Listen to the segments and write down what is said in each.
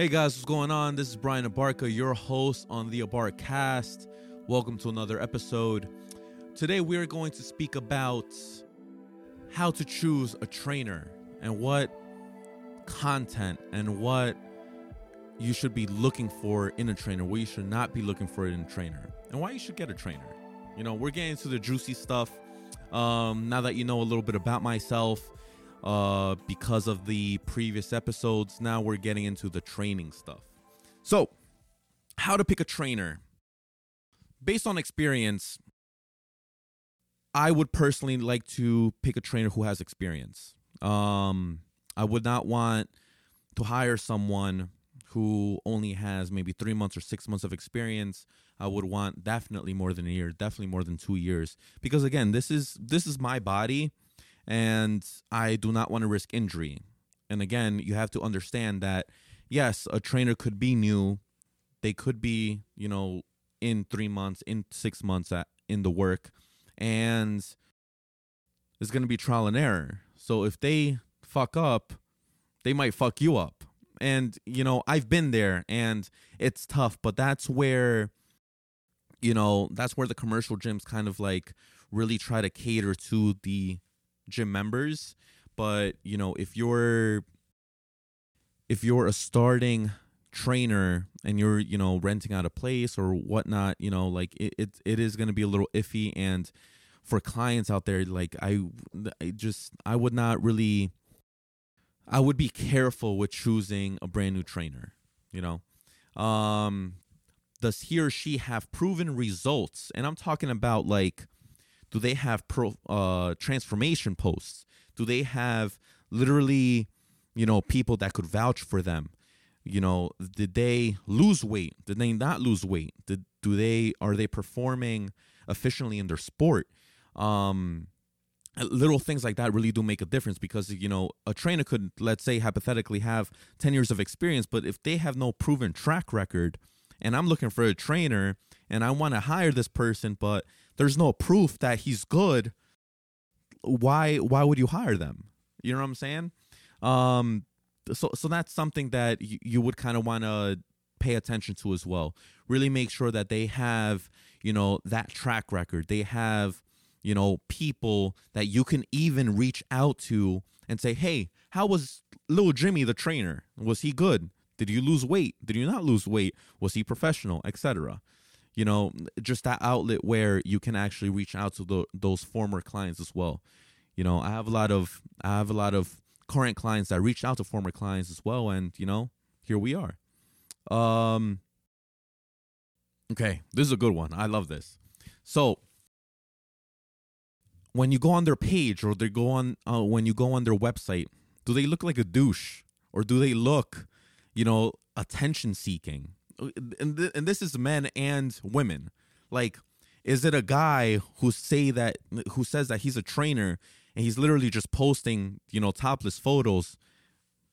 Hey guys, what's going on? This is Brian Abarca, your host on the Abarca Cast. Welcome to another episode. Today we are going to speak about how to choose a trainer and what content and what you should be looking for in a trainer, what you should not be looking for in a trainer, and why you should get a trainer. You know, we're getting to the juicy stuff. Um, now that you know a little bit about myself, uh, because of the previous episodes. Now we're getting into the training stuff. So, how to pick a trainer. Based on experience, I would personally like to pick a trainer who has experience. Um, I would not want to hire someone who only has maybe three months or six months of experience. I would want definitely more than a year, definitely more than two years, because again, this is this is my body and I do not want to risk injury. And again, you have to understand that yes, a trainer could be new. They could be, you know, in 3 months, in 6 months at, in the work and it's going to be trial and error. So if they fuck up, they might fuck you up. And you know, I've been there and it's tough, but that's where you know, that's where the commercial gyms kind of like really try to cater to the gym members but you know if you're if you're a starting trainer and you're you know renting out a place or whatnot you know like it it, it is going to be a little iffy. And for clients out there like I, I just i would not really i would be careful with choosing a brand new trainer you know? Um does he or she have proven results? And i'm talking about like do they have pro uh, transformation posts? Do they have literally, you know, people that could vouch for them? You know, did they lose weight? Did they not lose weight? Did do they are they performing efficiently in their sport? Um, little things like that really do make a difference because you know a trainer could let's say hypothetically have 10 years of experience but if they have no proven track record and i'm looking for a trainer and i want to hire this person but there's no proof that he's good why why would you hire them? You know what i'm saying? Um so so that's something that you, would kind of want to pay attention to as well. Really make sure that they have you know that track record. They have you know people that you can even reach out to and say hey how was little jimmy the trainer? Was he good? Did you lose weight? Did you not lose weight? Was he professional? etc you know just that outlet where you can actually reach out to the, those former clients as well. You know i have a lot of i have a lot of current clients that reached out to former clients as well and you know here we are. Um okay this is a good one. I love this. So when you go on their page or they go on uh, when you go on their website do they look like a douche? Or do they look you know attention seeking and, th- and this is men and women. Like is it a guy who say that who says that he's a trainer and he's literally just posting you know topless photos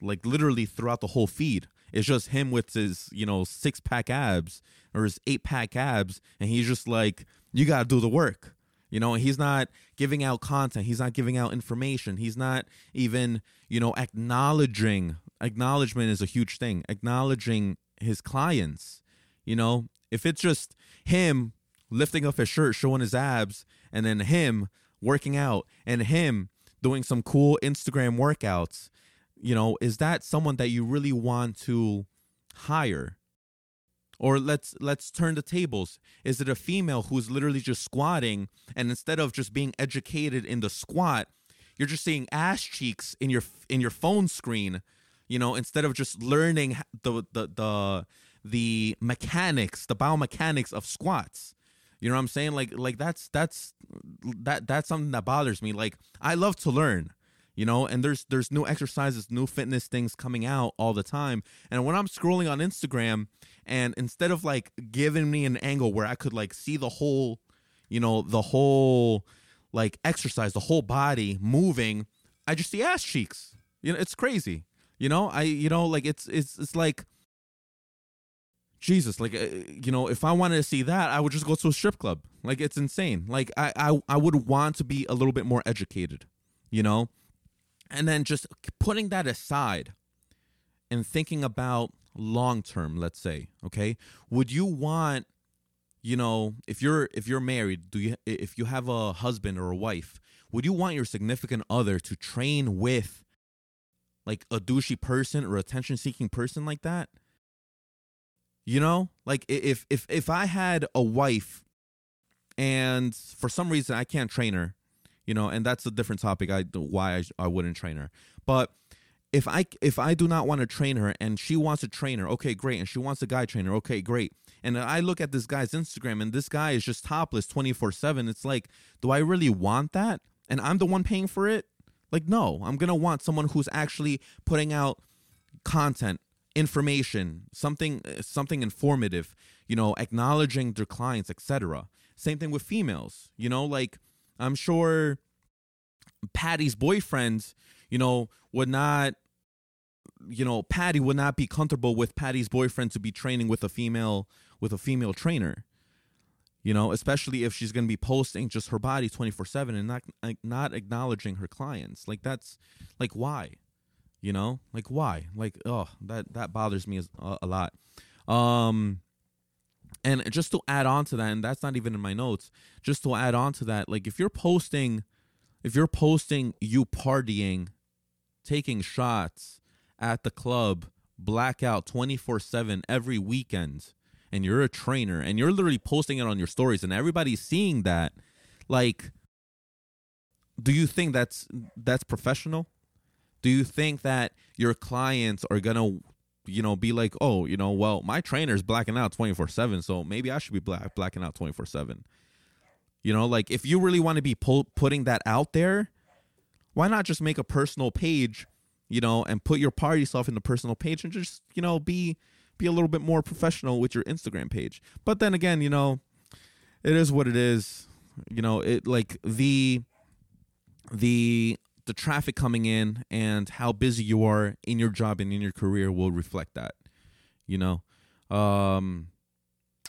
like literally throughout the whole feed? It's just him with his you know six pack abs or his eight pack abs and he's just like you got to do the work you know? He's not giving out content. He's not giving out information. He's not even you know acknowledging. Acknowledgement is a huge thing. Acknowledging his clients. You know, if it's just him lifting up his shirt, showing his abs, and then him working out and him doing some cool Instagram workouts, you know, is that someone that you really want to hire? Or let's let's turn the tables. Is it a female who's literally just squatting and instead of just being educated in the squat, you're just seeing ass cheeks in your in your phone screen you know instead of just learning the the the the mechanics the biomechanics of squats. You know what i'm saying? Like like that's that's that that's something that bothers me. Like i love to learn you know and there's there's new exercises new fitness things coming out all the time. And when i'm scrolling on instagram and instead of like giving me an angle where i could like see the whole you know the whole like exercise the whole body moving i just see ass cheeks. You know it's crazy you know, I you know like it's it's it's like Jesus, like uh, you know, if I wanted to see that, I would just go to a strip club. Like it's insane. Like I I I would want to be a little bit more educated, you know? And then just putting that aside and thinking about long term, let's say, okay? Would you want you know, if you're if you're married, do you if you have a husband or a wife, would you want your significant other to train with like a douchey person or attention seeking person like that? You know, like if if if I had a wife and for some reason I can't train her, you know, and that's a different topic. I why I, I wouldn't train her, but if I if I do not want to train her and she wants a trainer, okay, great, and she wants a guy trainer, okay, great. And I look at this guy's Instagram and this guy is just topless 24/7. It's like, do I really want that? And I'm the one paying for it? Like no, I'm going to want someone who's actually putting out content, information, something uh, something informative, you know, acknowledging their clients, etc. Same thing with females, you know, like I'm sure Patty's boyfriend, you know, would not you know, Patty would not be comfortable with Patty's boyfriend to be training with a female with a female trainer. You know, especially if she's going to be posting just her body 24/7 and not not acknowledging her clients. Like that's like why? You know? Like why? Like oh, that that bothers me a, a lot. Um and just to add on to that and that's not even in my notes, just to add on to that, like if you're posting if you're posting you partying, taking shots at the club, blackout 24/7 every weekend and you're a trainer and you're literally posting it on your stories and everybody's seeing that, like do you think that's that's professional? Do you think that your clients are to you know be like, "Oh, you know, well, my trainer's blacking out 24/7, so maybe I should be black blacking out 24/7." You know, like if you really want to be po- putting that out there, why not just make a personal page, you know, and put your party stuff in the personal page and just, you know, be be a little bit more professional with your Instagram page. But then again, you know, it is what it is. You know, it like the the the traffic coming in and how busy you are in your job and in your career will reflect that. You know, um,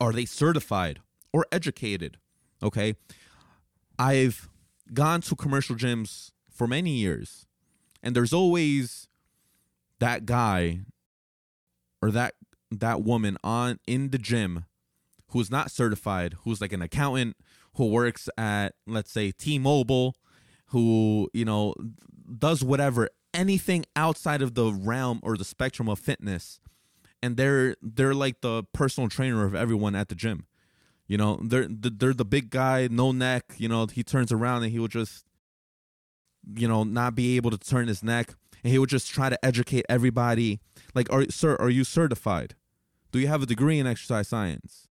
are they certified or educated? Okay. I've gone to commercial gyms for many years, and there's always that guy or that that woman on in the gym who's not certified, who's like an accountant who works at let's say T-Mobile, who, you know, does whatever, anything outside of the realm or the spectrum of fitness. And they're they're like the personal trainer of everyone at the gym. You know, they're they're the big guy, no neck. You know, he turns around and he will just, you know, not be able to turn his neck, and he would just try to educate everybody. Like, are sir, are you certified? Do you have a degree in exercise science?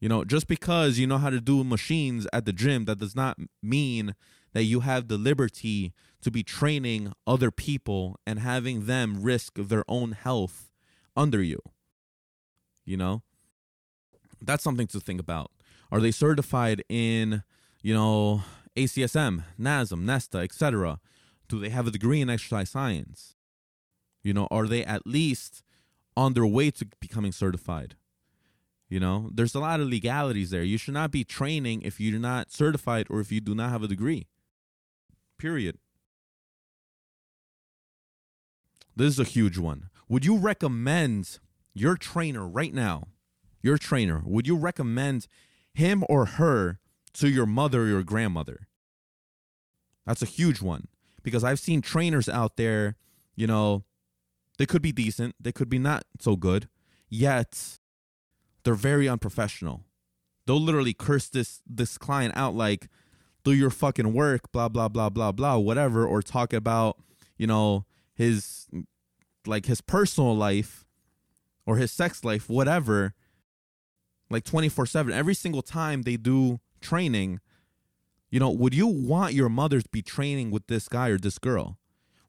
You know, just because you know how to do machines at the gym, that does not mean that you have the liberty to be training other people and having them risk their own health under you. You know? that's something to think about. Are they certified in, you know, ACSM, NASM, NESTA, etc.? Do they have a degree in exercise science? You know, are they at least on their way to becoming certified? You know, there's a lot of legalities there. You should not be training if you're not certified or if you do not have a degree. Period. This is a huge one. Would you recommend your trainer right now your trainer, would you recommend him or her to your mother or your grandmother? That's a huge one because I've seen trainers out there, you know, they could be decent, they could be not so good, yet they're very unprofessional. They'll literally curse this this client out like do your fucking work, blah blah blah blah blah, whatever, or talk about, you know, his like his personal life or his sex life, whatever, like 24 7 every single time they do training you know would you want your mother to be training with this guy or this girl?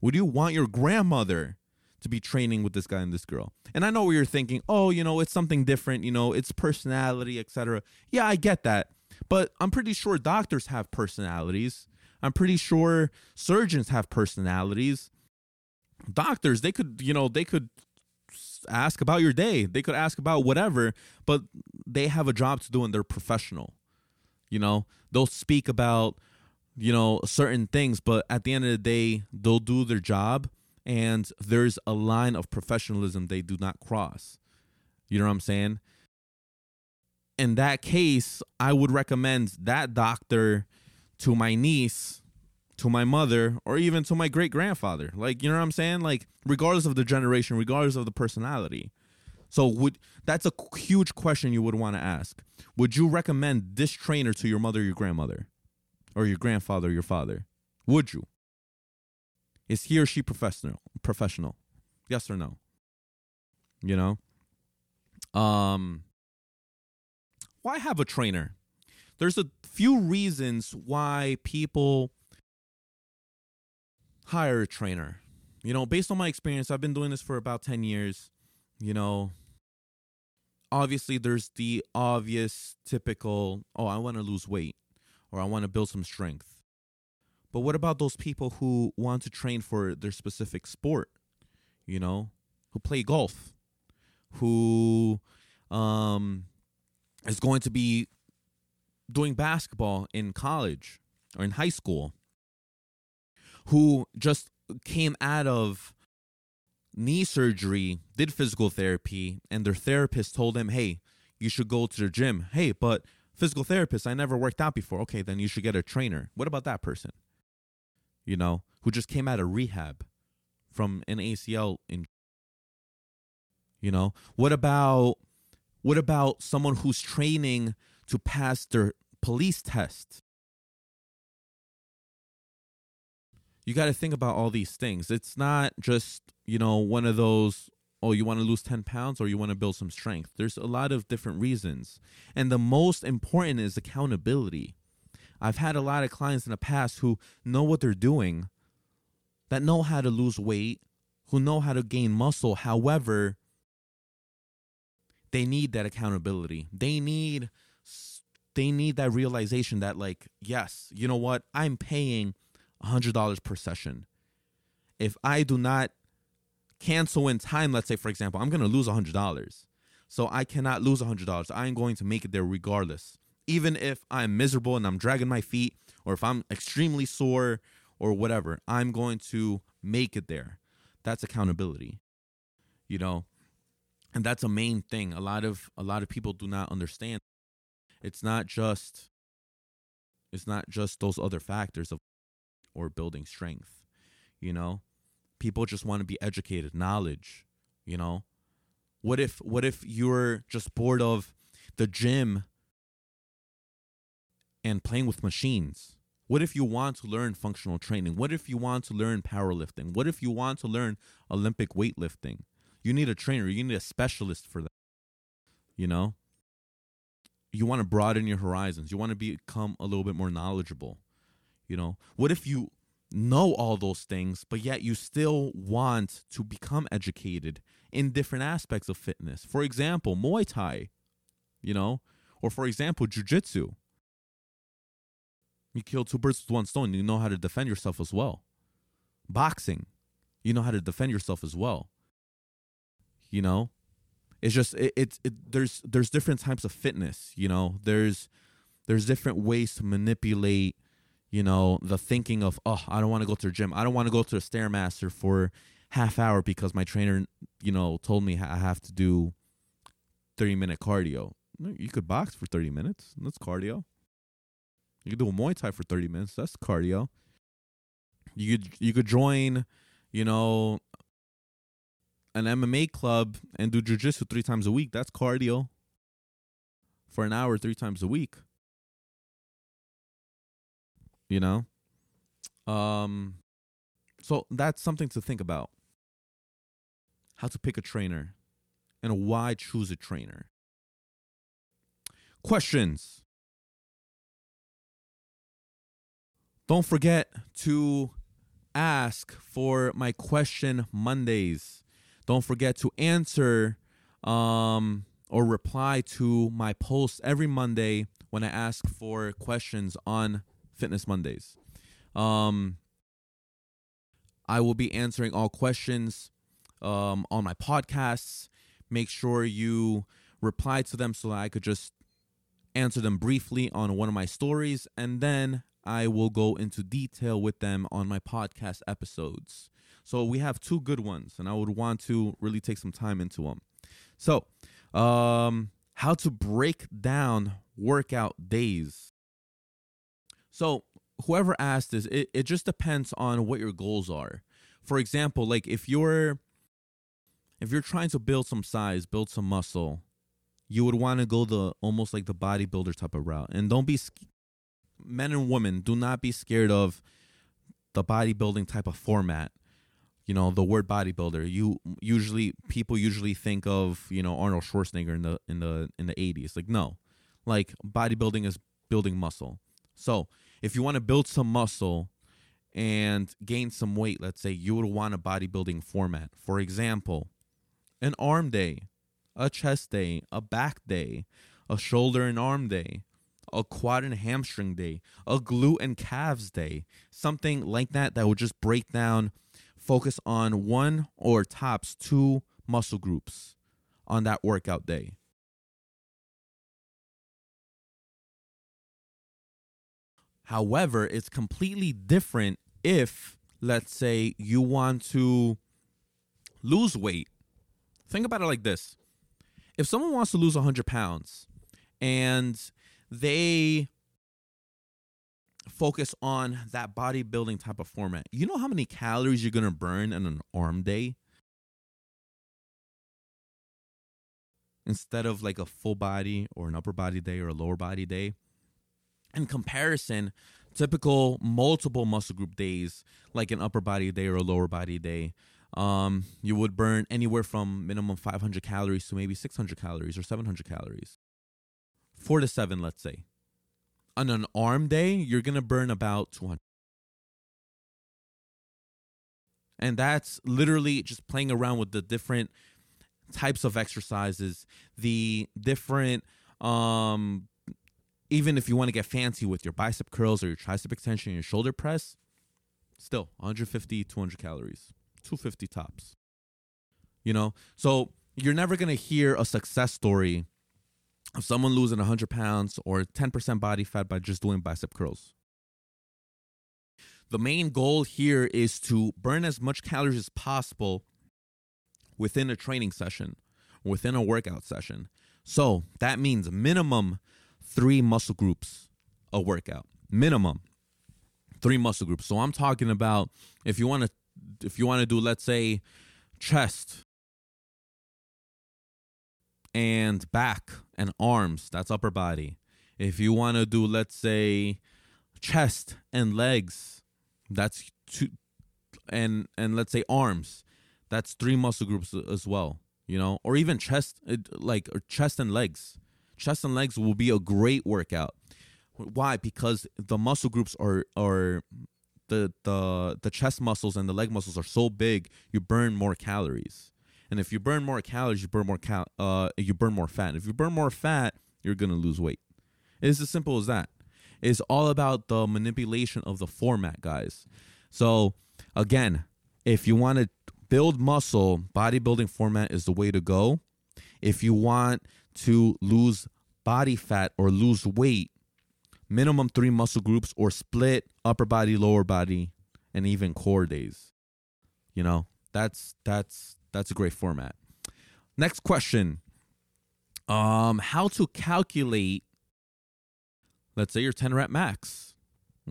Would you want your grandmother to be training with this guy and this girl. And i know what you're thinking oh you know it's something different you know it's personality etc yeah i get that. But i'm pretty sure doctors have personalities. I'm pretty sure surgeons have personalities. Doctors they could you know they could ask about your day. They could ask about whatever, but they have a job to do and they're professional. You know, they'll speak about, you know, certain things, but at the end of the day, they'll do their job and there's a line of professionalism they do not cross. You know what I'm saying? In that case, I would recommend that doctor to my niece, to my mother, or even to my great grandfather. Like, you know what I'm saying? Like, regardless of the generation, regardless of the personality. So, would that's a huge question you would want to ask. Would you recommend this trainer to your mother, your grandmother, or your grandfather, your father? Would you? Is he or she professional? Professional? Yes or no? You know? Um why have a trainer? There's a few reasons why people hire a trainer. You know, based on my experience, I've been doing this for about 10 years. You know, obviously there's the obvious typical, oh, I want to lose weight or I want to build some strength. But what about those people who want to train for their specific sport? You know, who play golf, who um, is going to be doing basketball in college or in high school, who just came out of knee surgery, did physical therapy, and their therapist told them, hey, you should go to the gym. Hey, but physical therapist, I never worked out before. Okay, then you should get a trainer. What about that person? You know, who just came out of rehab from an ACL in you know, what about what about someone who's training to pass their police test? You got to think about all these things. It's not just, you know, one of those, oh, you want to lose 10 pounds or you want to build some strength. There's a lot of different reasons. And the most important is accountability. I've had a lot of clients in the past who know what they're doing, that know how to lose weight, who know how to gain muscle. However, they need that accountability. They need they need that realization that like, yes, you know what? I'm paying $100 per session. If I do not cancel in time, let's say for example, I'm going to lose $100. So I cannot lose $100. I'm going to make it there regardless. Even if I'm miserable and I'm dragging my feet or if I'm extremely sore or whatever, I'm going to make it there. That's accountability. You know, and that's a main thing a lot of a lot of people do not understand it's not just it's not just those other factors of or building strength you know people just want to be educated knowledge you know what if what if you're just bored of the gym and playing with machines what if you want to learn functional training what if you want to learn powerlifting what if you want to learn olympic weightlifting you need a trainer. You need a specialist for that. You know? You want to broaden your horizons. You want to become a little bit more knowledgeable. You know? What if you know all those things, but yet you still want to become educated in different aspects of fitness? For example, Muay Thai, you know? Or for example, Jiu-Jitsu. You kill two birds with one stone. You know how to defend yourself as well. Boxing, you know how to defend yourself as well. You know? It's just it, it, it there's there's different types of fitness you know? There's there's different ways to manipulate you know the thinking of oh i don't want to go to the gym. I don't want to go to the stairmaster for half hour because my trainer you know told me i have to do 30 minute cardio. You could box for 30 minutes. That's cardio you could do a muay thai for 30 minutes that's cardio you could you could join you know an MMA club and do jujitsu three times a week. That's cardio for an hour three times a week. You know? Um so that's something to think about. How to pick a trainer and why choose a trainer. Questions. Don't forget to ask for my question Mondays don't forget to answer um, or reply to my posts every Monday when I ask for questions on Fitness Mondays. Um, I will be answering all questions um, on my podcasts. Make sure you reply to them so that I could just answer them briefly on one of my stories, and then I will go into detail with them on my podcast episodes. So we have two good ones, and I would want to really take some time into them. So, um, how to break down workout days. So, whoever asked this, it, it just depends on what your goals are. For example, like if you're if you're trying to build some size, build some muscle, you would want to go the almost like the bodybuilder type of route. And don't be men and women, do not be scared of the bodybuilding type of format. You know, the word bodybuilder. You usually people usually think of, you know, Arnold Schwarzenegger in the in the in the 80s. Like no. Like bodybuilding is building muscle. So, if you want to build some muscle and gain some weight, let's say you would want a bodybuilding format. For example, an arm day, a chest day, a back day, a shoulder and arm day, a quad and hamstring day, a glute and calves day, something like that that would just break down, focus on one or tops two muscle groups on that workout day. However, it's completely different if, let's say, you want to lose weight. Think about it like this if someone wants to lose 100 pounds and they focus on that bodybuilding type of format, you know how many calories you're going to burn in an arm day? Instead of like a full body or an upper body day or a lower body day. In comparison, typical multiple muscle group days, like an upper body day or a lower body day, um, you would burn anywhere from minimum 500 calories to maybe 600 calories or 700 calories. Four to seven, let's say. On an arm day, you're going to burn about 200. And that's literally just playing around with the different types of exercises, the different, um, even if you want to get fancy with your bicep curls or your tricep extension, your shoulder press, still 150, 200 calories. 250 tops. You know, so you're never gonna hear a success story of someone losing 100 pounds or 10% body fat by just doing bicep curls. The main goal here is to burn as much calories as possible within a training session, within a workout session. So that means minimum three muscle groups a workout. Minimum three muscle groups. So I'm talking about if you want to if you want to do let's say chest and back and arms that's upper body. If you want to do let's say chest and legs that's two and and let's say arms that's three muscle groups as well you know? Or even chest like or chest and legs. Chest and legs will be a great workout. Why? Because the muscle groups are are the the the chest muscles and the leg muscles are so big, you burn more calories. And if you burn more calories, you burn more cal- uh you burn more fat. If you burn more fat, you're gonna lose weight. It's as simple as that. It's all about the manipulation of the format, guys. So again, if you want to build muscle, bodybuilding format is the way to go. If you want to lose body fat or lose weight, minimum three muscle groups or split upper body, lower body, and even core days. You know, that's that's that's a great format. Next question. Um, how to calculate, let's say your 10 rep max.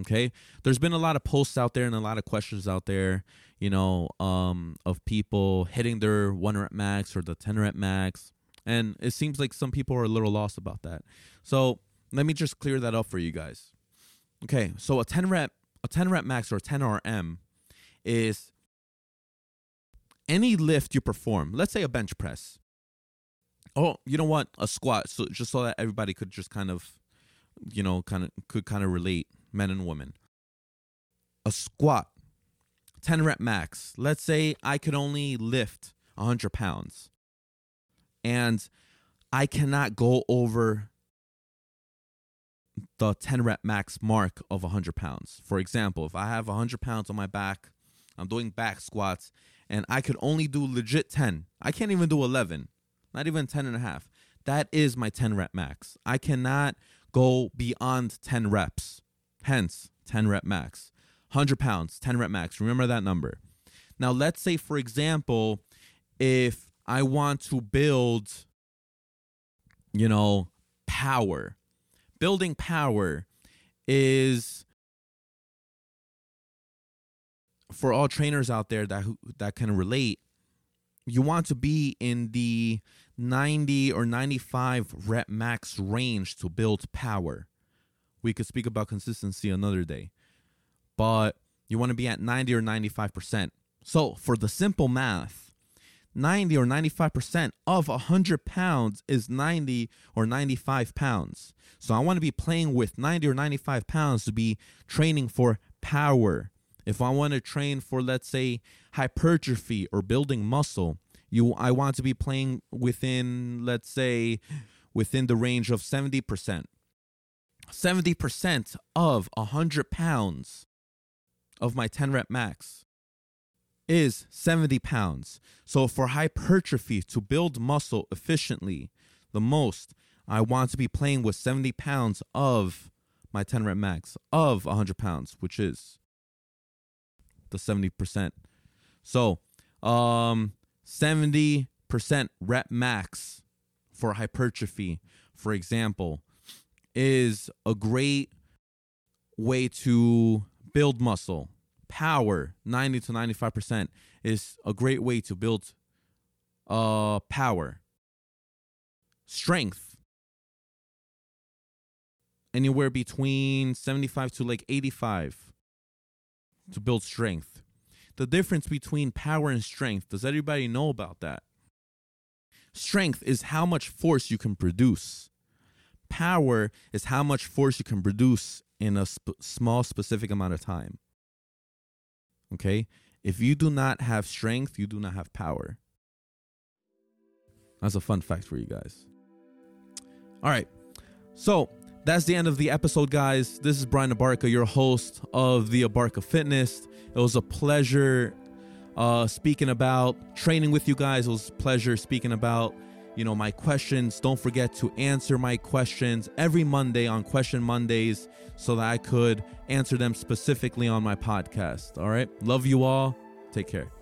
Okay. There's been a lot of posts out there and a lot of questions out there, you know, um, of people hitting their one rep max or the 10 rep max. And it seems like some people are a little lost about that. So let me just clear that up for you guys. Okay, so a 10 rep, a 10 rep max or 10 RM is any lift you perform. Let's say a bench press. Oh, you know what? A squat. So just so that everybody could just kind of, you know, kind of could kind of relate, men and women. A squat, 10 rep max. Let's say I could only lift 100 pounds. And I cannot go over the 10 rep max mark of 100 pounds. For example, if I have 100 pounds on my back, I'm doing back squats, and I could only do legit 10. I can't even do 11, not even 10 and a half. That is my 10 rep max. I cannot go beyond 10 reps. Hence, 10 rep max. 100 pounds, 10 rep max. Remember that number. Now, let's say, for example, if I want to build, you know, power, building power is for all trainers out there that who, that can relate you want to be in the 90 or 95 rep max range to build power we could speak about consistency another day but you want to be at 90 or 95% so for the simple math 90 or 95% of 100 pounds is 90 or 95 pounds. So I want to be playing with 90 or 95 pounds to be training for power. If I want to train for, let's say, hypertrophy or building muscle, you I want to be playing within, let's say, within the range of 70%. 70% of 100 pounds of my 10 rep max is 70 pounds. So for hypertrophy to build muscle efficiently, the most, I want to be playing with 70 pounds of my 10 rep max of 100 pounds, which is the 70%. So, um, 70% rep max for hypertrophy, for example, is a great way to build muscle. Power 90 to 95% is a great way to build uh power. Strength. Anywhere between 75 to like 85 to build strength the difference between power and strength does everybody know about that strength is how much force you can produce power is how much force you can produce in a sp- small specific amount of time Okay? If you do not have strength, you do not have power. That's a fun fact for you guys. All right. So that's the end of the episode, guys. This is Brian Abarca, your host of the Abarca Fitness. It was a pleasure uh, speaking about training with you guys. It was a pleasure speaking about you know my questions don't forget to answer my questions every monday on question mondays so that i could answer them specifically on my podcast all right love you all take care